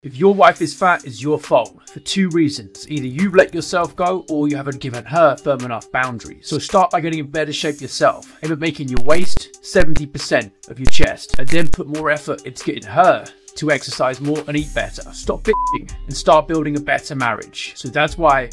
If your wife is fat, it's your fault for two reasons. Either you let yourself go or you haven't given her firm enough boundaries. So start by getting in better shape yourself. Aim at making your waist 70% of your chest and then put more effort into getting her to exercise more and eat better. Stop bitching and start building a better marriage. So that's why